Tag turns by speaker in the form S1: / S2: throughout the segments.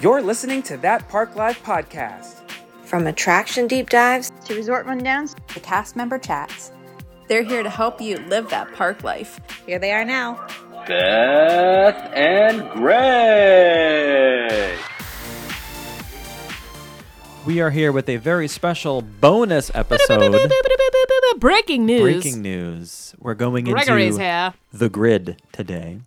S1: You're listening to That Park Life podcast.
S2: From attraction deep dives
S3: to resort rundowns
S4: to cast member chats. They're here to help you live that park life.
S3: Here they are now.
S5: Beth and Greg.
S6: We are here with a very special bonus episode.
S7: Breaking news.
S6: Breaking news. We're going
S7: Gregory's
S6: into
S7: here.
S6: the grid today.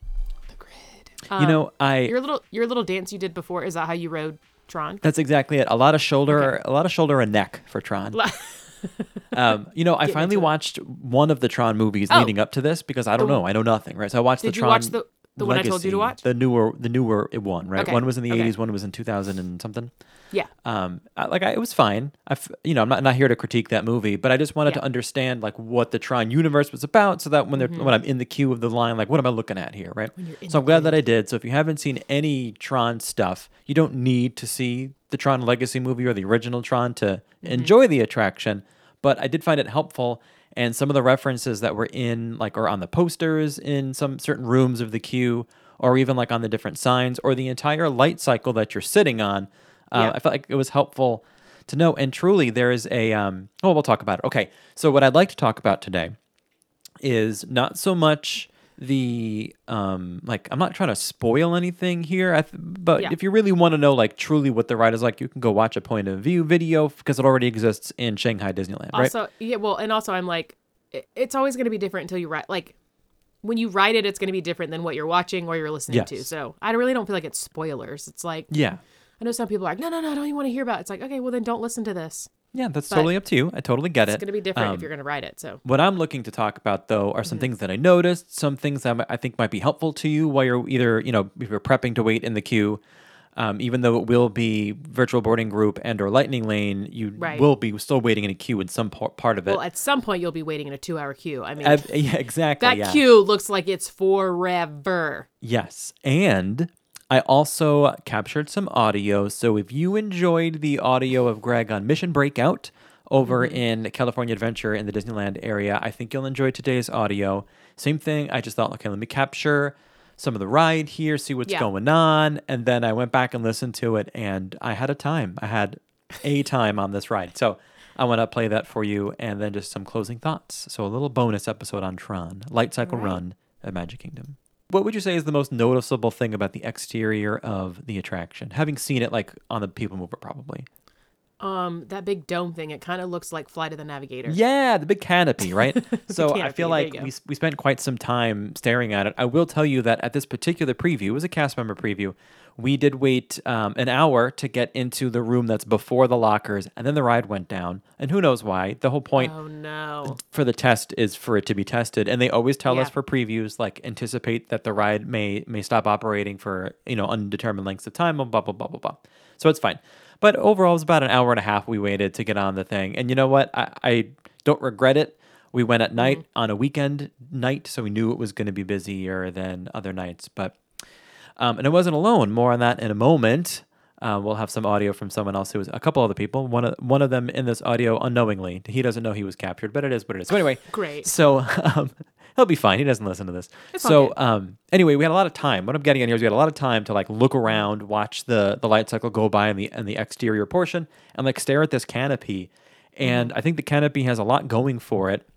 S7: Grid.
S6: you know, I
S7: your little your little dance you did before is that how you rode Tron?
S6: that's exactly it. A lot of shoulder, a lot of shoulder and neck for Tron. um, you know, I
S7: Get
S6: finally watched one of the Tron movies
S7: Oh.
S6: leading up to this because I don't
S7: The-
S6: know, I know nothing, right? So I watched
S7: Did
S6: the
S7: you
S6: Tron.
S7: watch the- the one I told you to watch?
S6: The newer, the newer one, right?
S7: Okay,
S6: One was in the
S7: okay.
S6: '80s, one was in 2000 and something.
S7: Yeah.
S6: um I, like I, it was fine i you know i'm not, not here to critique that movie but i just wanted to
S7: Yeah. Mm-hmm.
S6: understand like what the tron universe was about so that when they're when i'm in the queue of the line like what am i looking at here right so i'm glad that i did so if you haven't seen any tron stuff you don't need to see the tron legacy movie or the original tron to
S7: Mm-hmm.
S6: enjoy the attraction but i did find it helpful and some of the references that were in like or on the posters in some certain rooms of the queue or even like on the different signs or the entire light cycle that you're sitting on uh,
S7: Yeah.
S6: I felt like it was helpful to know. And truly, there is a. Um, oh, we'll talk about it. Okay. So, what I'd like to talk about today is not so much the um like i'm not trying to spoil anything here I th- but
S7: Yeah.
S6: if you really want to know like truly what the ride is like you can go watch a point of view video because it already exists in shanghai disneyland right
S7: Also, yeah, well, and also I'm like, it- it's always going to be different until you ride. Like, when you write it, it's going to be different than what you're watching or you're listening to. So I really don't feel like it's spoilers. It's like,
S6: yeah
S7: I know some people are like, no, no, no, I don't even want to hear about it. It's like, okay, well, then don't listen to this.
S6: Yeah that's
S7: But
S6: totally up to you i totally get it.
S7: It's going to be different
S6: Um,
S7: if you're going to write it. So,
S6: What I'm looking to talk about, though, are
S7: Mm-hmm.
S6: some things that I noticed, some things that I think might be helpful to you while you're either, you know, if you're prepping to wait in the queue. Um, even though it will be virtual boarding group and or lightning lane, you
S7: Right.
S6: will be still waiting in a queue in some par- part of it.
S7: well, at some point, you'll be waiting in a two hour queue. I mean,
S6: Ab- yeah, exactly.
S7: that
S6: yeah.
S7: queue looks like it's forever.
S6: Yes. And I also captured some audio. So if you enjoyed the audio of Greg on Mission Breakout over
S7: Mm-hmm.
S6: in California Adventure in the Disneyland area, I think you'll enjoy today's audio. Same thing. I just thought, okay, let me capture some of the ride here, see what's
S7: Yeah.
S6: going on. And then I went back and listened to it, and I had a time. I had a time on this ride. So I want to play that for you, and then just some closing thoughts. So a little bonus episode on Tron, Light Cycle Run at Magic Kingdom. What would you say is the most noticeable thing about the exterior of the attraction? Having seen it like on the People Mover, probably.
S7: Um, that big dome thing, it kind of looks like Flight of the Navigator.
S6: Yeah, the big canopy, right? so I feel like we, we spent quite some time staring at it. I will tell you that at this particular preview, it was a cast member preview, we did wait um, an hour to get into the room that's before the lockers, and then the ride went down. And who knows why? The whole point
S7: Oh no.
S6: for the test is for it to be tested and they always tell us for previews like anticipate that the ride may may stop operating for you know undetermined lengths of time blah blah blah blah blah blah so it's fine but overall it was about an hour and a half we waited to get on the thing. And you know what? I, I don't regret it. We went at night on a weekend night so we knew it was going to be busier than other nights. But um, and I wasn't alone. More on that in a moment. Uh, we'll have some audio from someone else who was a couple other people. One of one of them in this audio unknowingly. He doesn't know he was captured, but it is what it is. So anyway,
S7: Great.
S6: So um, he'll be fine. He doesn't listen to this.
S7: It's
S6: so um, anyway, we had a lot of time. What I'm getting at here is we had a lot of time to like look around, watch the the light cycle go by in the in the exterior portion, and like stare at this canopy. And
S7: Mm-hmm.
S6: I think the canopy has a lot going for it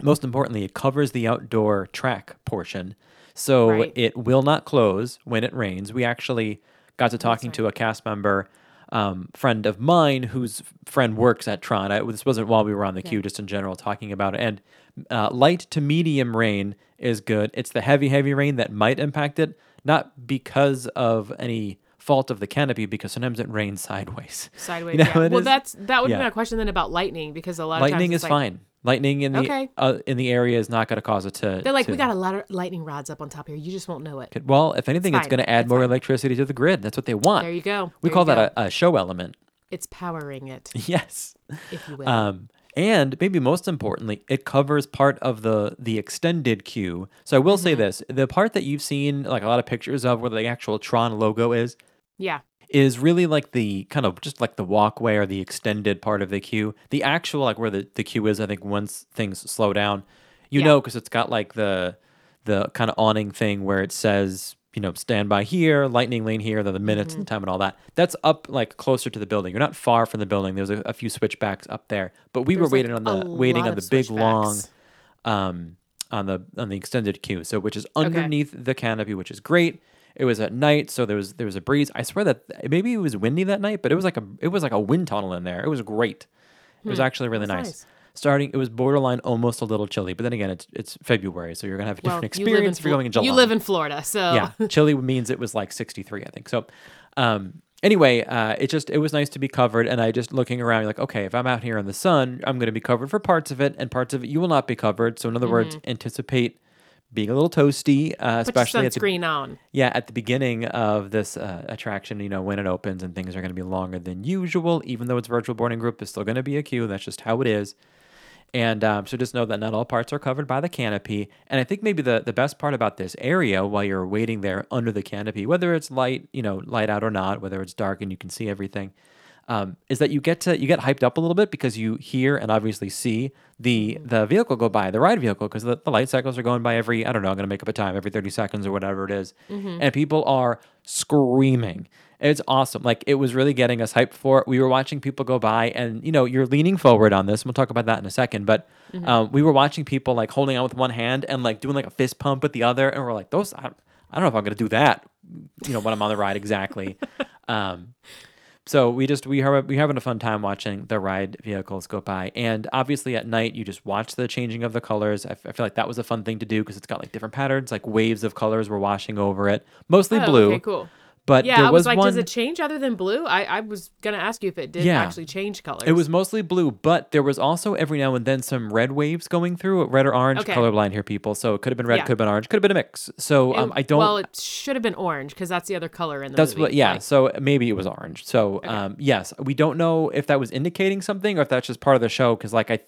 S6: most importantly, it covers the outdoor track portion. So
S7: Right.
S6: it will not close when it rains. We actually got to talking to a cast member, um, friend of mine whose friend works at Tron. I, this wasn't while we were on the queue, just in general talking about it. And uh, light to medium rain is good. It's the heavy, heavy rain that might impact it, not because of any fault of the canopy, because sometimes it rains sideways.
S7: Sideways.
S6: You know,
S7: yeah. Well,
S6: is-
S7: that's that would
S6: yeah.
S7: be my question then about lightning because a lot of times.
S6: Lightning
S7: is like,
S6: fine. Lightning in the
S7: Okay.
S6: uh, in the area is not going to cause it to.
S7: They're like,
S6: to-
S7: we got a lot of lightning rods up on top here. You just won't know it.
S6: Well, if anything, it's
S7: fine.
S6: going to add
S7: It's
S6: more
S7: fine.
S6: electricity to the grid. That's what they want.
S7: There you go.
S6: We call that
S7: go.
S6: a, a show element.
S7: It's powering it,
S6: yes.
S7: if you will.
S6: Um, and maybe most importantly, it covers part of the the extended queue. So I will
S7: Mm-hmm.
S6: say this: the part that you've seen like a lot of pictures of, where the actual Tron logo is,
S7: yeah.
S6: Is really like the kind of just like the walkway or the extended part of the queue. The actual like where the, the queue is, I think once things slow down, you
S7: Yeah.
S6: know, because it's got like the the kind of awning thing where it says you know, stand by here, lightning lane here, then the minutes
S7: Mm-hmm.
S6: and the time and all that. That's up like closer to the building. You're not far from the building. There's a, a few switchbacks up there, but we
S7: There's,
S6: were
S7: like,
S6: waiting on the waiting on the big long, um, on the on the extended queue. So which is underneath the canopy, which is great. It was at night, so there was there was a breeze. I swear that maybe it was windy that night, but it was like a it was like a wind tunnel in there. It was great. It was actually really
S7: Hmm.
S6: Nice.
S7: nice.
S6: Starting, it was borderline almost a little chilly, but then again, it's it's February, so you're gonna have a
S7: Well,
S6: different
S7: you live in
S6: experience if you're
S7: Flo-
S6: going in July.
S7: You live in Florida, so
S6: yeah, chilly means it was like 63, I think. So, um, anyway, uh, it just it was nice to be covered, and I just looking around, like, okay, if I'm out here in the sun, I'm going to be covered for parts of it, and parts of it you will not be covered. So, in other words, anticipate being a little toasty, uh, especially at the
S7: sunscreen on.
S6: yeah, at the beginning of this uh, attraction, you know, when it opens and things are going to be longer than usual, even though it's virtual boarding group, there's still going to be a queue. That's just how it is. And um, so just know that not all parts are covered by the canopy. And I think maybe the, the best part about this area while you're waiting there under the canopy, whether it's light, you know, light out or not, whether it's dark and you can see everything, um, is that you get to you get hyped up a little bit because you hear and obviously see the the vehicle go by, the ride vehicle, because the, the light cycles are going by every I don't know, I'm gonna make up a time every 30 seconds or whatever it is. and people are screaming. It's awesome. Like it was really getting us hyped for it. We were watching people go by, and you know, you're leaning forward on this. and We'll talk about that in a second. But um, we were watching people like holding on with one hand and like doing like a fist pump with the other, and we're like, those. I, I don't know if I'm gonna do that. You know, when I'm on the ride exactly. um, so we just we are we having a fun time watching the ride vehicles go by, and obviously at night you just watch the changing of the colors. I, f- I feel like that was a fun thing to do because it's got like different patterns, like waves of colors were washing over it, mostly
S7: Oh,
S6: blue.
S7: Okay, cool.
S6: But
S7: Yeah,
S6: there
S7: I was,
S6: was,
S7: like,
S6: one.
S7: does it change other than blue? I, I was gonna ask you if it did
S6: Yeah.
S7: actually change colors.
S6: It was mostly blue, but there was also every now and then some red waves going through, red or orange.
S7: Okay.
S6: Colorblind here, people. So it could have been red,
S7: Yeah.
S6: could have been orange, could have been a mix. So um,
S7: It-
S6: I don't.
S7: Well, it should have been orange because that's the other color in the
S6: That's
S7: movie.
S6: what, yeah.
S7: right?
S6: So maybe it was orange. So um, yes, we don't know if that was indicating something or if that's just part of the show. Because like I,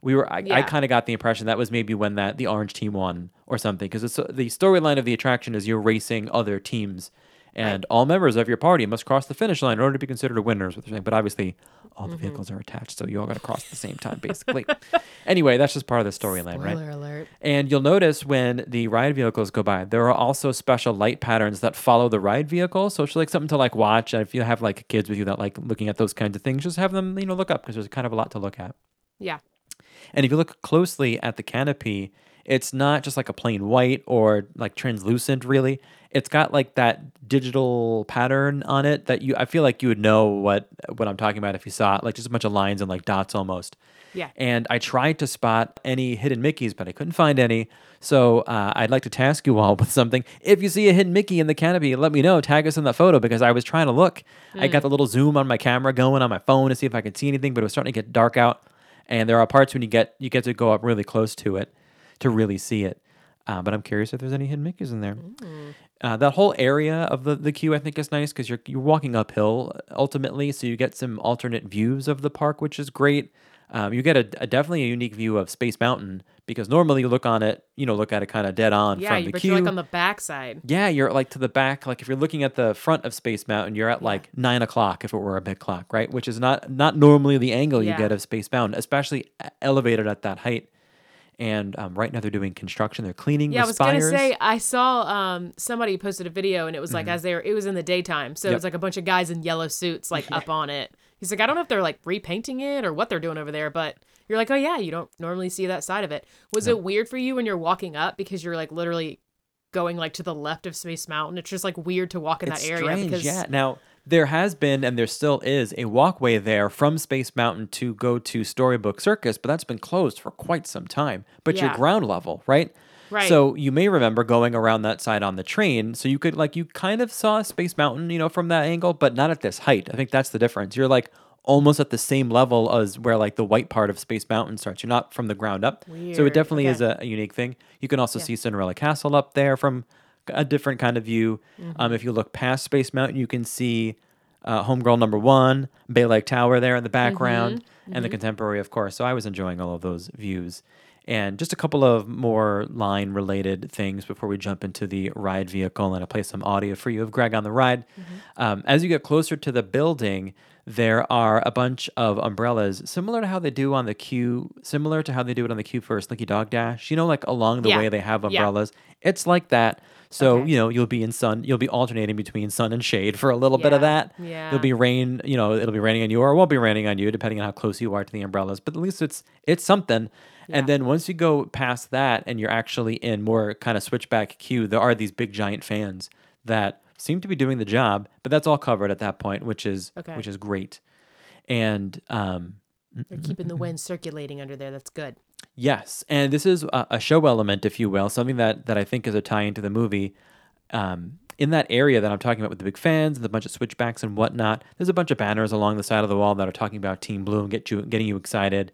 S6: we were, I, I kind of got the impression that was maybe when that the orange team won or something. Because the storyline of the attraction is you're racing other teams, and all members of your party must cross the finish line in order to be considered a winner. Is what they're saying. But obviously, all
S7: Mm-hmm.
S6: the vehicles are attached, so you all got to cross at the same time, basically. anyway, that's just part of the storyline, right?
S7: Spoiler alert.
S6: And you'll notice when the ride vehicles go by, there are also special light patterns that follow the ride vehicle. So it's like something to like watch. And if you have like kids with you that like looking at those kinds of things, just have them, you know, look up because there's kind of a lot to look at.
S7: Yeah.
S6: And if you look closely at the canopy, it's not just like a plain white or like translucent really. It's got like that digital pattern on it that you I feel like you would know what what I'm talking about if you saw it, like just a bunch of lines and like dots almost.
S7: Yeah.
S6: And I tried to spot any hidden Mickeys, but I couldn't find any. So uh, I'd like to task you all with something. If you see a hidden Mickey in the canopy, let me know. Tag us in that photo because I was trying to look. I got the little zoom on my camera going on my phone to see if I could see anything, but it was starting to get dark out. And there are parts when you get you get to go up really close to it to really see it. Uh, but I'm curious if there's any hidden Mickeys in there. Uh, that whole area of the, the queue I think is nice because you're you're walking uphill ultimately, so you get some alternate views of the park, which is great. Um, you get a, a definitely a unique view of Space Mountain because normally you look on it, you know, look at it kind of dead on
S7: Yeah,
S6: from the
S7: but
S6: queue.
S7: you're like on the back side.
S6: yeah, you're like to the back. Like if you're looking at the front of Space Mountain, you're at like nine o'clock if it were a big clock, right? Which is not not normally the angle you get of Space Mountain, especially elevated at that height. And um, right now they're doing construction. They're cleaning
S7: Yeah, I was
S6: spires.
S7: gonna say I saw um somebody posted a video and it was like as they were it was in the daytime, so it
S6: Mm-hmm.
S7: Was like a bunch of guys in yellow suits like up on it. He's like, I don't know if they're like repainting it or what they're doing over there, but you're like, oh yeah, you don't normally see that side of it. Was it weird for you when you're walking up because you're like literally going like to the left of Space Mountain? It's just like weird to walk in
S6: it's
S7: that area
S6: strange,
S7: because
S6: yeah. Now there has been and there still is a walkway there from Space Mountain to go to Storybook Circus, but that's been closed for quite some time. But you're ground level, right?
S7: Right.
S6: So you may remember going around that side on the train, so you could like you kind of saw Space Mountain, you know, from that angle, but not at this height. I think that's the difference. You're like almost at the same level as where like the white part of Space Mountain starts. You're not from the ground up. Weird. So it definitely is a, a unique thing. You can also see Cinderella Castle up there from a different kind of view.
S7: Mm-hmm.
S6: Um, if you look past Space Mountain, you can see uh, Homegirl Number One, Bay Lake Tower there in the background,
S7: Mm-hmm.
S6: and the Contemporary, of course. So I was enjoying all of those views. And just a couple of more line related things before we jump into the ride vehicle and I play some audio for you of Greg on the ride. Um, as you get closer to the building, there are a bunch of umbrellas similar to how they do on the queue, similar to how they do it on the queue for Slinky Dog Dash. You know, like along the
S7: Yeah.
S6: way they have
S7: Yeah.
S6: umbrellas. It's like that. So,
S7: Okay.
S6: you know, you'll be in sun, you'll be alternating between sun and shade for a little bit of that.
S7: Yeah.
S6: There'll be rain, you know, it'll be raining on you or it won't be raining on you, depending on how close you are to the umbrellas. But at least it's it's something. And then once you go past that and you're actually in more kind of switchback queue, there are these big giant fans that seem to be doing the job, but that's all covered at that point, which is
S7: Okay.
S6: which is great. And um
S7: They're keeping the wind circulating under there. That's good.
S6: Yes, and this is a, a show element, if you will, something that that I think is a tie into the movie. Um, in that area that I'm talking about with the big fans and the bunch of switchbacks and whatnot, there's a bunch of banners along the side of the wall that are talking about Team Blue and get you getting you excited.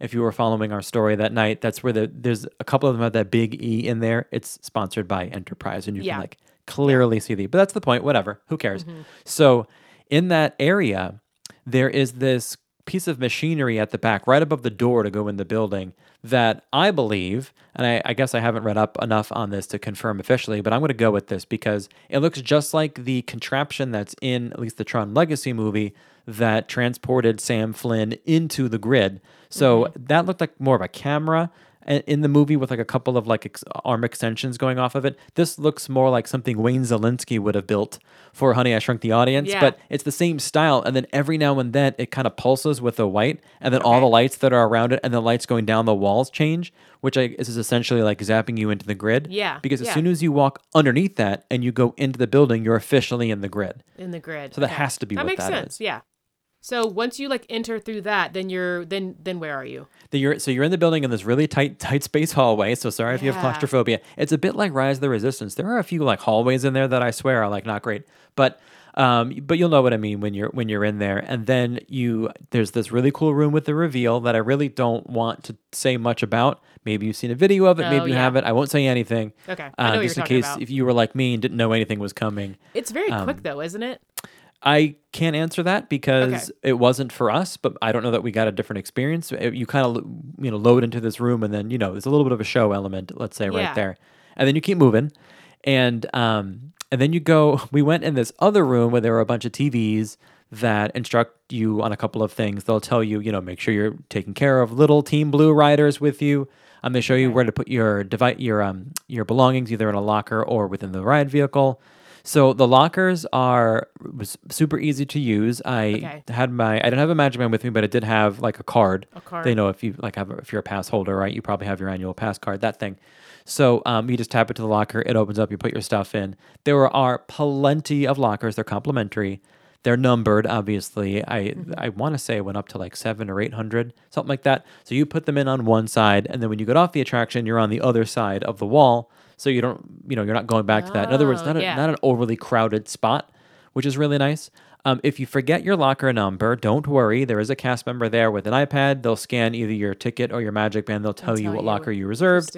S6: If you were following our story that night, that's where the there's a couple of them have that big E in there. It's sponsored by Enterprise, and you
S7: Yeah.
S6: can like clearly see the. But that's the point. Whatever. Who cares? So in that area, there is this piece of machinery at the back, right above the door to go in the building, that I believe, and I, I guess I haven't read up enough on this to confirm officially, but I'm going to go with this because it looks just like the contraption that's in at least the Tron Legacy movie that transported Sam Flynn into the grid. So mm-hmm. that looked like more of a camera in the movie with like a couple of like ex- arm extensions going off of it. This looks more like something Wayne Szalinski would have built for Honey I Shrunk the Audience,
S7: Yeah.
S6: but it's the same style. And then every now and then it kind of pulses with the white, and then all the lights that are around it and the lights going down the walls change, which I, is essentially like zapping you into the grid.
S7: Yeah,
S6: Because as
S7: yeah.
S6: soon as you walk underneath that and you go into the building, you're officially in the grid.
S7: in the grid.
S6: So that has to be
S7: that
S6: what
S7: makes
S6: that makes
S7: sense.
S6: is.
S7: Yeah. So once you like enter through that, then you're then then where are you?
S6: that you're so you're in the building in this really tight tight space hallway. So sorry if you have claustrophobia. It's a bit like Rise of the Resistance. There are a few like hallways in there that I swear are like not great, but um, but you'll know what I mean when you're when you're in there. And then you there's this really cool room with the reveal that I really don't want to say much about. Maybe you've seen a video of it,
S7: Oh,
S6: maybe you
S7: yeah.
S6: haven't. I won't say anything.
S7: Okay, I know what
S6: just
S7: you're
S6: in case
S7: about.
S6: if you were like me and didn't know anything was coming.
S7: It's very
S6: Um,
S7: quick though, isn't it?
S6: I can't answer that because it wasn't for us, but I don't know that we got a different experience. It- you kind of you know load into this room and then you know there's a little bit of a show element, let's say
S7: Yeah.
S6: right there, and then you keep moving, and um and then you go. We went in this other room where there were a bunch of TVs that instruct you on a couple of things. They'll tell you you know make sure you're taking care of little Team Blue riders with you. Um, they show you where to put your device, your um, your belongings, either in a locker or within the ride vehicle. So the lockers are was super easy to use. I
S7: Okay.
S6: had my I didn't have a Magic Band with me, but I did have like a card.
S7: A card.
S6: They know if you like have if you're a pass holder, right? You probably have your annual pass card, that thing. So um, you just tap it to the locker, it opens up, you put your stuff in. There are plenty of lockers. They're complimentary. They're numbered, obviously. I
S7: Mm-hmm.
S6: I want to say it went up to like seven or eight hundred, something like that. So you put them in on one side, and then when you get off the attraction, you're on the other side of the wall. So you don't, you know, you're not going back to that. In other words,
S7: Oh,
S6: not a,
S7: yeah.
S6: not an overly crowded spot, which is really nice. Um, if you forget your locker number, don't worry. There is a cast member there with an iPad. They'll scan either your ticket or your Magic Band. They'll tell, you what
S7: you.
S6: locker you reserved,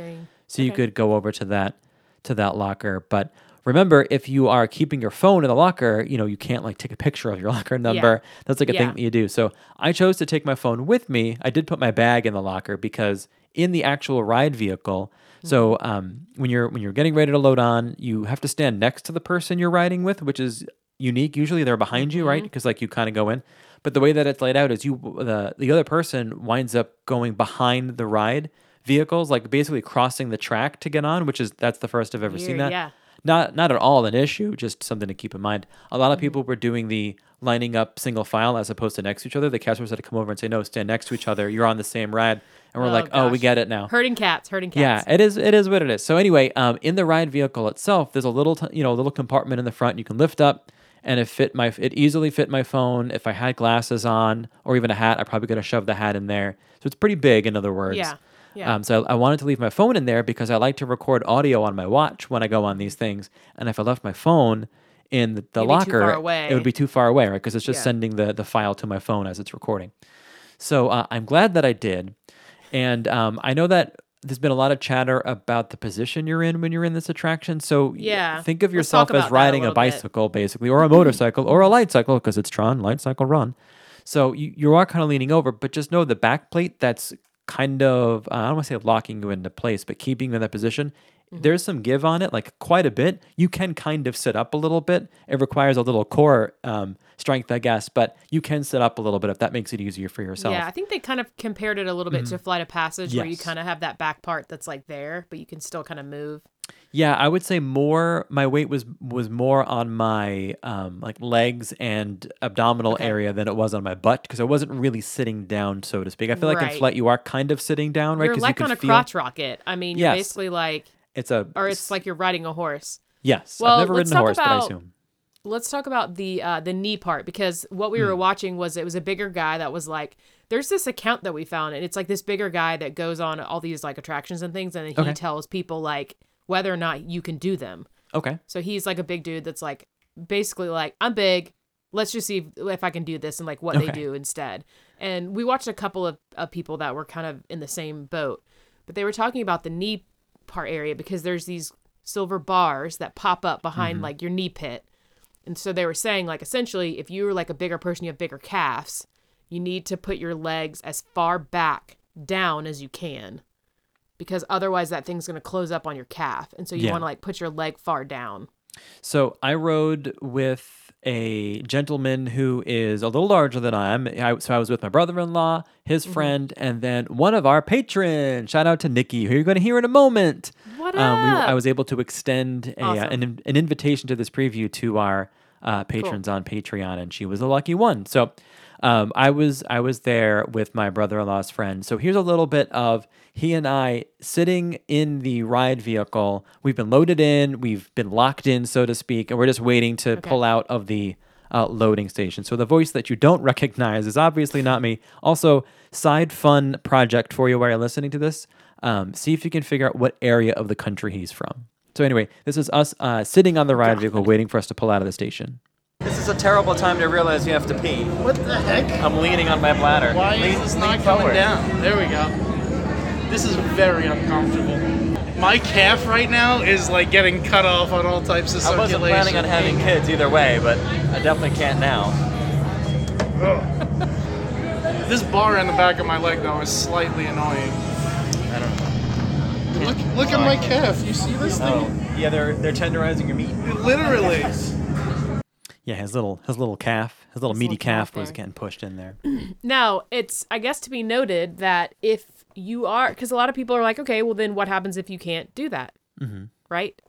S6: so you could go over to that to that locker. But remember, if you are keeping your phone in the locker, you know you can't like take a picture of your locker number. That's like a
S7: Yeah.
S6: thing that you do. So I chose to take my phone with me. I did put my bag in the locker because in the actual ride vehicle. So
S7: Mm-hmm.
S6: um, when you're when you're getting ready to load on, you have to stand next to the person you're riding with, which is unique. Usually they're behind you,
S7: Mm-hmm.
S6: right? Because like you kind of go in. But the way that it's laid out is you the the other person winds up going behind the ride vehicles, like basically crossing the track to get on, which is that's the first I've ever seen that.
S7: yeah.
S6: Not not at all an issue, just something to keep in mind. A lot of
S7: Mm-hmm.
S6: people were doing the lining up single file as opposed to next to each other. The cast members had to come over and say, "No, stand next to each other. You're on the same ride." And we're
S7: Oh,
S6: like, "Oh, we get it now."
S7: Herding cats, herding cats.
S6: Yeah, it is. It is what it is. So anyway, um, in the ride vehicle itself, there's a little, t- you know, a little compartment in the front you can lift up, and it fit my, it easily fit my phone. If I had glasses on or even a hat, I probably could have shoved the hat in there. So it's pretty big. In other words.
S7: Yeah, yeah.
S6: Um, so I wanted to leave my phone in there because I like to record audio on my watch when I go on these things, and if I left my phone in the, the
S7: You'd be too
S6: locker, it would be too far away, right? Because it's just
S7: Yeah.
S6: sending the the file to my phone as it's recording. So uh, I'm glad that I did. And um, I know that there's been a lot of chatter about the position you're in when you're in this attraction. So
S7: Yeah.
S6: think of yourself as
S7: that a
S6: riding a,
S7: little bit.
S6: Bicycle, basically, or a motorcycle, or a light cycle, because it's Tron, light cycle run. So you, you are kind of leaning over, but just know the back plate that's kind of uh, I don't want to say locking you into place, but keeping you in that position. There's some give on it, like quite a bit. You can kind of sit up a little bit. It requires a little core um, strength, I guess, but you can sit up a little bit if that makes it easier for yourself.
S7: Yeah, I think they kind of compared it a little bit to Flight of Passage, where you kind of have that back part that's like there, but you can still kind of move.
S6: Yeah, I would say more. My weight was was more on my um, like legs and abdominal
S7: Okay.
S6: area than it was on my butt because I wasn't really sitting down, so to speak. I feel like in flight you are kind of sitting down, right?
S7: You're like
S6: you
S7: on a
S6: feel
S7: crotch rocket. I mean, you're
S6: Yes.
S7: basically like,
S6: it's a
S7: or it's like you're riding a horse.
S6: yes.
S7: Well,
S6: I've never ridden a horse, but I assume
S7: Let's talk about the uh, the knee part because what we were
S6: Hmm.
S7: watching was it was a bigger guy that was like, there's this account that we found, and it's like this bigger guy that goes on all these like attractions and things, and he
S6: Okay.
S7: tells people like whether or not you can do them.
S6: okay.
S7: So he's like a big dude that's like basically like I'm big. Let's just see if, if I can do this and like what they do instead. And we watched a couple of, of people that were kind of in the same boat, but they were talking about the knee part area because there's these silver bars that pop up behind mm-hmm. like your knee pit. And so they were saying like essentially if you're like a bigger person, you have bigger calves, you need to put your legs as far back down as you can. Because otherwise that thing's gonna close up on your calf. And so you
S6: Yeah.
S7: want to like put your leg far down.
S6: So I rode with a gentleman who is a little larger than I am. I, so I was with my brother-in-law, his
S7: Mm-hmm.
S6: friend, and then one of our patrons. Shout out to Nikki, who you're going to hear in a moment.
S7: What
S6: Um, we, I was able to extend a, uh, an, an invitation to this preview to our uh, patrons on Patreon, and she was a lucky one. So um, I was I was there with my brother-in-law's friend. So here's a little bit of he and I sitting in the ride vehicle. We've been loaded in, we've been locked in, so to speak, and we're just waiting to pull out of the uh, loading station. So the voice that you don't recognize is obviously not me. Also, side fun project for you while you're listening to this. Um, see if you can figure out what area of the country he's from. So anyway, this is us uh, sitting on the ride vehicle waiting for us to pull out of the station. This is a terrible time to realize you have to pee.
S8: What the heck?
S6: I'm leaning on my bladder.
S8: Why is this not going down? There we go. This is very uncomfortable. My calf right now is like getting cut off on all types of
S6: stuff.
S8: I
S6: wasn't planning on having kids either way, but I definitely can't now.
S8: This bar in the back of my leg though is slightly annoying.
S6: I don't know.
S8: Look, look at my calf. You see this oh, thing?
S6: Oh, yeah, they're they're tenderizing your meat.
S8: Literally.
S6: Yeah, his little his little calf, his little meaty
S7: little calf
S6: calf was getting pushed in there.
S7: Now, it's I guess to be noted that if you are because a lot of people are like, okay, well then what happens if you can't do that? Mm-hmm. Right.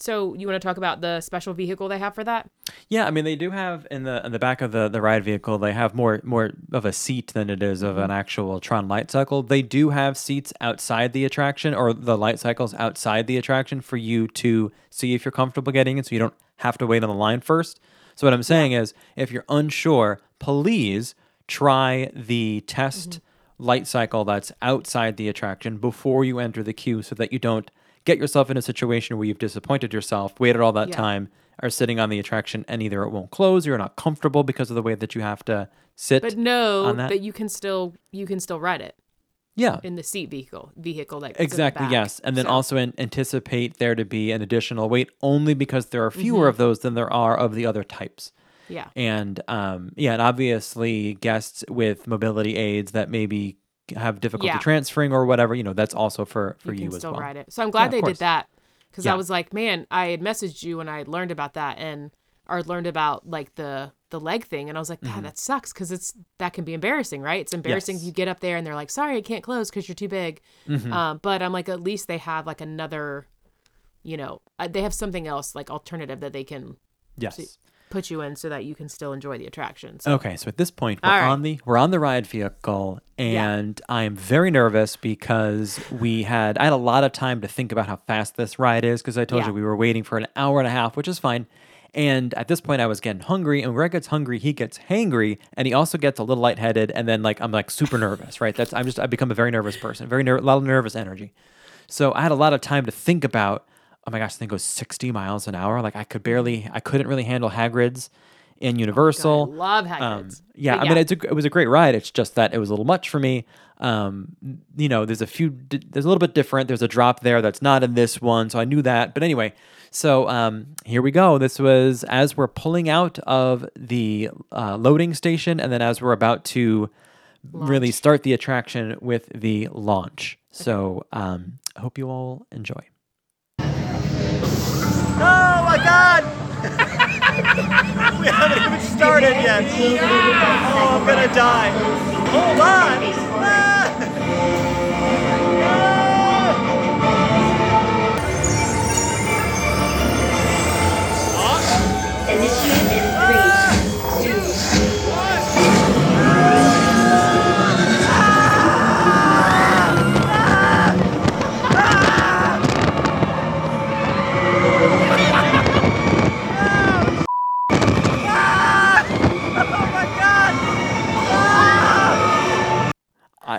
S7: So you want to talk about the special vehicle they have for that?
S6: Yeah, I mean they do have in the in the back of the, the ride vehicle they have more more of a seat than it is of
S7: Mm-hmm.
S6: an actual Tron light cycle. They do have seats outside the attraction or the light cycles outside the attraction for you to see if you're comfortable getting in, so you don't have to wait on the line first. So what I'm saying is, if you're unsure, please try the test
S7: Mm-hmm.
S6: light cycle that's outside the attraction before you enter the queue, so that you don't get yourself in a situation where you've disappointed yourself, waited all that
S7: Yeah.
S6: time, are sitting on the attraction, and either it won't close, or you're not comfortable because of the way that you have to sit.
S7: But know
S6: on
S7: that.
S6: that?
S7: you can still you can still ride it
S6: yeah,
S7: in the seat vehicle vehicle that goes in the
S6: exactly. Yes, and then
S7: So-
S6: also an- anticipate there to be an additional wait only because there are fewer
S7: Mm-hmm.
S6: of those than there are of the other types.
S7: yeah.
S6: and um, yeah, and obviously guests with mobility aids that maybe have difficulty
S7: Yeah.
S6: transferring or whatever, you know, that's also for for
S7: you
S6: you,
S7: can
S6: as
S7: still
S6: well.
S7: ride it. So I'm glad
S6: of
S7: they did that because
S6: Yeah.
S7: I was like, man, I had messaged you and I learned about that and or learned about like the the leg thing, and I was like, "God, that sucks because it's that can be embarrassing, right? It's embarrassing
S6: Mm-hmm. Yes.
S7: you get up there and they're like, sorry, I can't close because you're too big.
S6: Mm-hmm.
S7: Um, but I'm like, at least they have like another, you know, uh, they have something else like alternative that they can
S6: Yes.
S7: put you in so that you can still enjoy the attractions So
S6: Okay, so at this point we're
S7: right.
S6: on the we're on the ride vehicle
S7: Yeah.
S6: and I am very nervous because we had I had a lot of time to think about how fast this ride is because I told
S7: Yeah.
S6: you we were waiting for an hour and a half, which is fine. And at this point I was getting hungry and Greg gets hungry, he gets hangry, and he also gets a little lightheaded and then like I'm like super nervous, right? That's I'm just I've become a very nervous person, very ner- a lot of nervous energy. So I had a lot of time to think about, oh my gosh, the thing goes 60 miles an hour. Like I could barely, I couldn't really handle Hagrid's in Universal.
S7: I love
S6: Um,
S7: Hagrid's.
S6: yeah, I mean, it's a, it was a great ride. It's just that it was a little much for me. Um, you know, there's a few, there's a little bit different. There's a drop there that's not in this one, so I knew that. But anyway, so um, here we go. This was as we're pulling out of the uh, loading station, and then as we're about to really start the attraction with the launch. So um, I hope you all enjoy.
S9: Oh my god! We haven't even started yet. Oh, I'm gonna die. Hold on!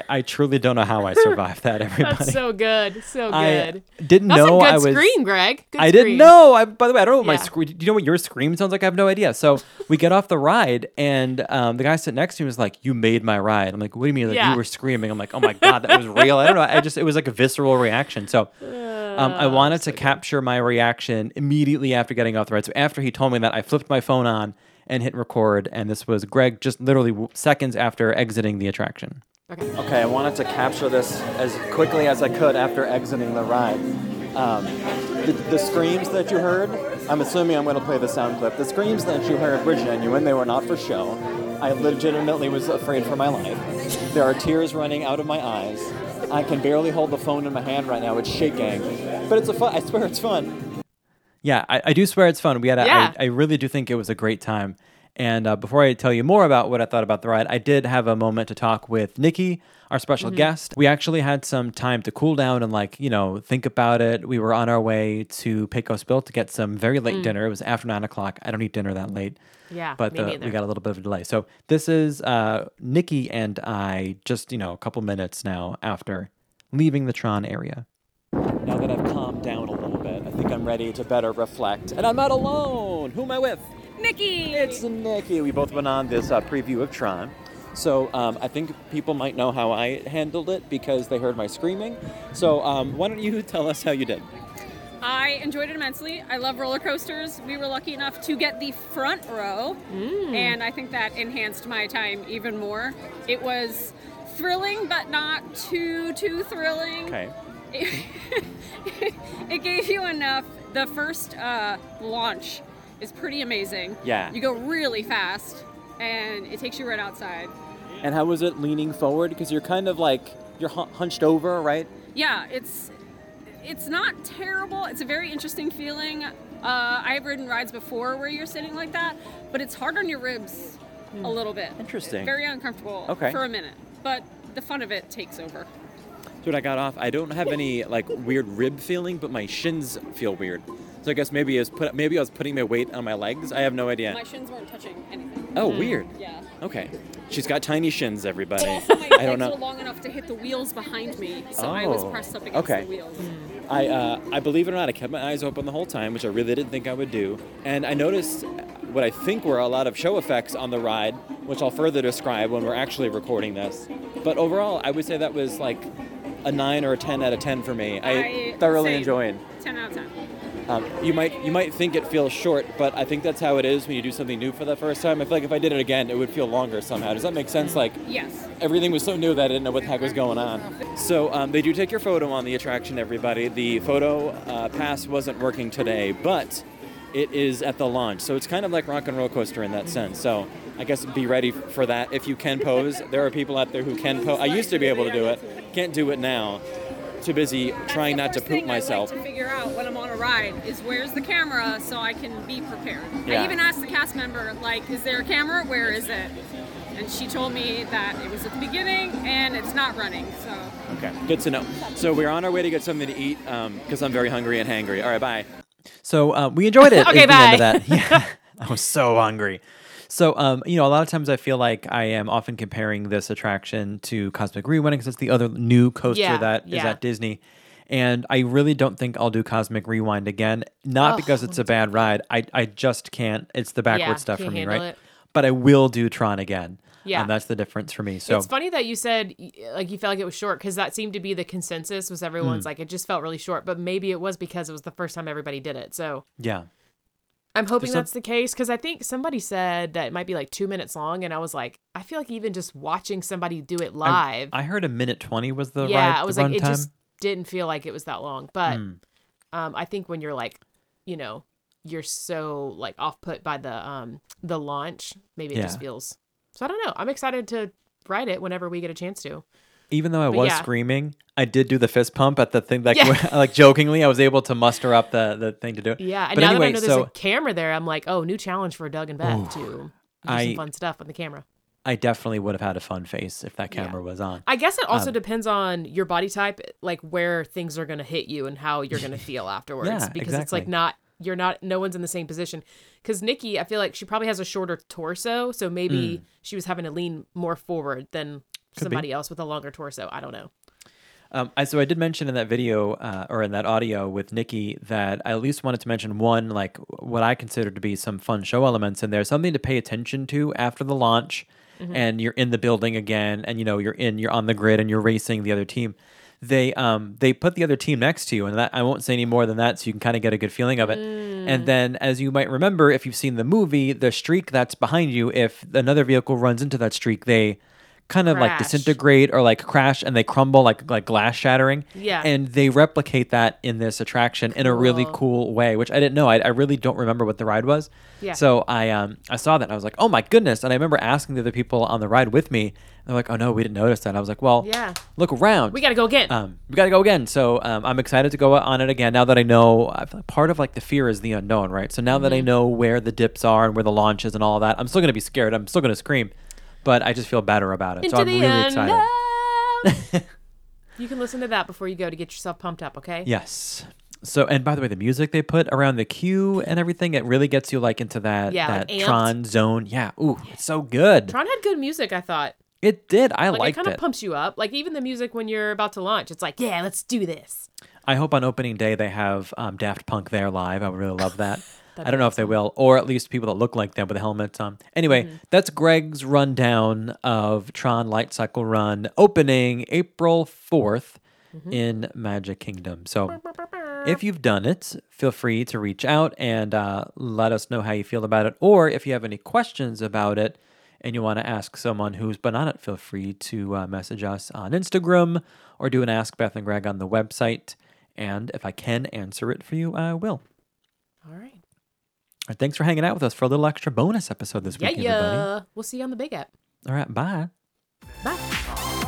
S6: I, I truly don't know how I survived that, everybody.
S7: That's so good. So
S6: I
S7: good.
S6: didn't
S7: That's
S6: know
S7: a good
S6: I was.
S7: scream, Greg. Good
S6: I didn't
S7: scream.
S6: know. I, by the way, I don't know what my scream. Do you know what your scream sounds like? I have no idea. So we get off the ride, and um, the guy sitting next to me was like, "You made my ride." I'm like, "What do you mean? Like
S7: Yeah.
S6: you were screaming?" I'm like, "Oh my god, that was real." I don't know. I just it was like a visceral reaction. So um, I
S7: Oh,
S6: wanted to capture my reaction immediately after getting off the ride. So after he told me that, I flipped my phone on and hit record, and this was Greg just literally seconds after exiting the attraction.
S7: Okay.
S6: Okay, I wanted to capture this as quickly as I could after exiting the ride. Um, the, the screams that you heard, I'm assuming I'm going to play the sound clip. The screams that you heard were genuine, they were not for show. I legitimately was afraid for my life. There are tears running out of my eyes. I can barely hold the phone in my hand right now, it's shaking. But it's a fun, I swear it's fun. Yeah, I, I do swear it's fun. We had a,
S7: Yeah.
S6: I, I really do think it was a great time. And uh, before I tell you more about what I thought about the ride, I did have a moment to talk with Nikki, our special guest. We actually had some time to cool down and like you know think about it. We were on our way to Pecos Bill to get some very late dinner. It was after nine o'clock. I don't eat dinner that late.
S7: Yeah,
S6: but
S7: me
S6: uh,
S7: neither.
S6: we got a little bit of a delay. So this is uh, Nikki and I just you know a couple minutes now after leaving the Tron area. Now that I've calmed down a little bit, I think I'm ready to better reflect. And I'm not alone. Who am I with?
S3: Nikki!
S6: It's Nikki. We both went on this uh, preview of Tron. So um, I think people might know how I handled it because they heard my screaming. So um, why don't you tell us how you did?
S10: I enjoyed it immensely. I love roller coasters. We were lucky enough to get the front row, and I think that enhanced my time even more. It was thrilling, but not too too thrilling.
S6: Okay.
S10: it gave you enough. The first uh, launch is pretty amazing.
S6: Yeah.
S10: You go really fast, and it takes you right outside.
S6: And how was it leaning forward? Because you're kind of like you're hunched over, right?
S10: Yeah, it's it's not terrible. It's a very interesting feeling. Uh, I've ridden rides before where you're sitting like that, but it's hard on your ribs a little bit.
S6: Interesting.
S10: Very uncomfortable
S6: Okay.
S10: for a minute, but the fun of it takes over.
S6: So when I got off, I don't have any like weird rib feeling, but my shins feel weird. So I guess maybe I was put maybe I was putting my weight on my legs. I have no idea.
S10: My shins weren't touching anything.
S6: Oh, weird.
S10: Yeah.
S6: Okay. She's got tiny shins, everybody.
S10: Also, my
S6: I
S10: legs
S6: don't
S10: were
S6: know.
S10: long enough to hit the wheels behind me, so I was
S6: Oh,
S10: pressed up against
S6: okay.
S10: the wheels.
S6: I, uh, I believe it or not, I kept my eyes open the whole time, which I really didn't think I would do. And I noticed what I think were a lot of show effects on the ride, which I'll further describe when we're actually recording this. But overall, I would say that was like a 9 or a 10 out of 10 for me. I,
S10: I
S6: thoroughly enjoyed.
S10: 10 out of 10.
S6: Um, you might you might think it feels short, but I think that's how it is when you do something new for the first time. I feel like if I did it again, it would feel longer somehow. Does that make sense? Like
S10: Yes.
S6: everything was so new that I didn't know what the heck was going on. So um, they do take your photo on the attraction, everybody. The photo uh, pass wasn't working today, but it is at the launch. So it's kind of like Rock and Roll Coaster in that sense. So I guess be ready for that if you can pose. There are people out there who can pose. I used to be able to do it, can't do it now. Too busy trying not to poop
S10: thing
S6: myself.
S10: I like to figure out when I'm on a ride is where's the camera so I can be prepared.
S6: Yeah.
S10: I even asked the cast member, like, is there a camera? Where is it? And she told me that it was at the beginning and it's not running. So
S6: Okay, good to know. So we're on our way to get something to eat because I'm very hungry and hangry. All right, bye. So uh, we enjoyed it.
S7: Okay,
S6: is the end
S7: bye.
S6: of that. Yeah, I was so hungry. So um, you know, a lot of times I feel like I am often comparing this attraction to Cosmic Rewind because it's the other new coaster
S7: Yeah,
S6: that is
S7: yeah.
S6: at Disney. And I really don't think I'll do Cosmic Rewind again. Not
S7: Ugh,
S6: because it's a bad ride. I, I just can't. It's the backward
S7: Yeah,
S6: stuff for me, right?
S7: it.
S6: But I will do Tron again.
S7: Yeah.
S6: And that's the difference for me. So
S7: it's funny that you said like you felt like it was short because that seemed to be the consensus was everyone's
S6: Mm.
S7: like it just felt really short but maybe it was because it was the first time everybody did it so
S6: yeah.
S7: I'm hoping that's the case because I think somebody said that it might be like two minutes long, and I was like, I feel like even just watching somebody do it live,
S6: I heard a minute twenty was the
S7: yeah,
S6: ride,
S7: I was like, it
S6: runtime.
S7: just didn't feel like it was that long. But
S6: Hmm.
S7: um, I think when you're like, you know, you're so like off put by the um the launch, maybe it just feels. So I don't know. I'm excited to ride it whenever we get a chance to.
S6: Even though I
S7: But
S6: was
S7: yeah.
S6: screaming, I did do the fist pump at the thing. Like,
S7: Yeah.
S6: like jokingly, I was able to muster up the the thing to do it.
S7: Yeah, and
S6: But
S7: now
S6: anyway,
S7: that I know there's
S6: so
S7: a camera there, I'm like, oh, new challenge for Doug and Beth to do
S6: I-
S7: some fun stuff on the camera.
S6: I definitely would have had a fun face if that
S7: Yeah.
S6: camera was on.
S7: I guess it also
S6: Um,
S7: depends on your body type, like where things are going to hit you and how you're going to feel afterwards.
S6: Yeah,
S7: because it's like not you're not no one's in the same position. Because Nikki, I feel like she probably has a shorter torso, so maybe she was having to lean more forward than
S6: Mm. Could be.
S7: somebody else with a longer torso. I don't know.
S6: Um, I, so I did mention in that video uh, or in that audio with Nikki that I at least wanted to mention one, like what I consider to be some fun show elements in there, something to pay attention to after the launch, and you're in the building again, and you know you're in, you're on the grid, and you're racing the other team. They um they put the other team next to you, and that I won't say any more than that, so you can kind of get a good feeling of it. And then, as you might remember, if you've seen the movie, the streak that's behind you, if another vehicle runs into that streak, they kind of like disintegrate or like crash and they crumble like like glass shattering.
S7: Yeah.
S6: And they replicate that in this attraction in a really
S7: Cool.
S6: cool way, which I didn't know. I, I really don't remember what the ride was.
S7: Yeah.
S6: So I um I saw that and I was like, oh my goodness. And I remember asking the other people on the ride with me. They're like, oh no, we didn't notice that. I was like, well,
S7: Yeah.
S6: look around.
S7: We got to go again.
S6: um, we got to go again. So um, I'm excited to go on it again now that I know. Like part of like the fear is the unknown, right? So now that
S7: Mm-hmm.
S6: I know where the dips are and where the launch is and all that, I'm still gonna be scared. I'm still gonna scream, but I just feel better about it.
S7: Into
S6: so I'm really excited.
S7: you can listen to that before you go to get yourself pumped up. Okay.
S6: Yes. So and by the way, the music they put around the queue and everything, it really gets you like into that
S7: Yeah,
S6: that
S7: amped.
S6: Tron zone. Yeah. Ooh, it's so good.
S7: Tron had good music. I thought.
S6: It did. I
S7: Like
S6: liked
S7: it kind
S6: it.
S7: of pumps you up. Like even the music when you're about to launch, it's like, yeah, let's do this.
S6: I hope on opening day they have um, Daft Punk there live. I would really love that. I
S7: That'd
S6: don't
S7: be
S6: know if they will, or at least people that look like them with the helmets on. Anyway,
S7: Mm-hmm.
S6: that's Greg's rundown of Tron Light Cycle Run opening April 4th
S7: Mm-hmm.
S6: in Magic Kingdom. So if you've done it, feel free to reach out and uh, let us know how you feel about it. Or if you have any questions about it and you want to ask someone who's been on it, feel free to uh, message us on Instagram or do an Ask Beth and Greg on the website. And if I can answer it for you, I will. All right. Thanks for hanging out with us for a little extra bonus episode this
S7: Yeah,
S6: week, everybody.
S7: yeah. We'll see you on the big app.
S6: All right, bye.
S7: Bye.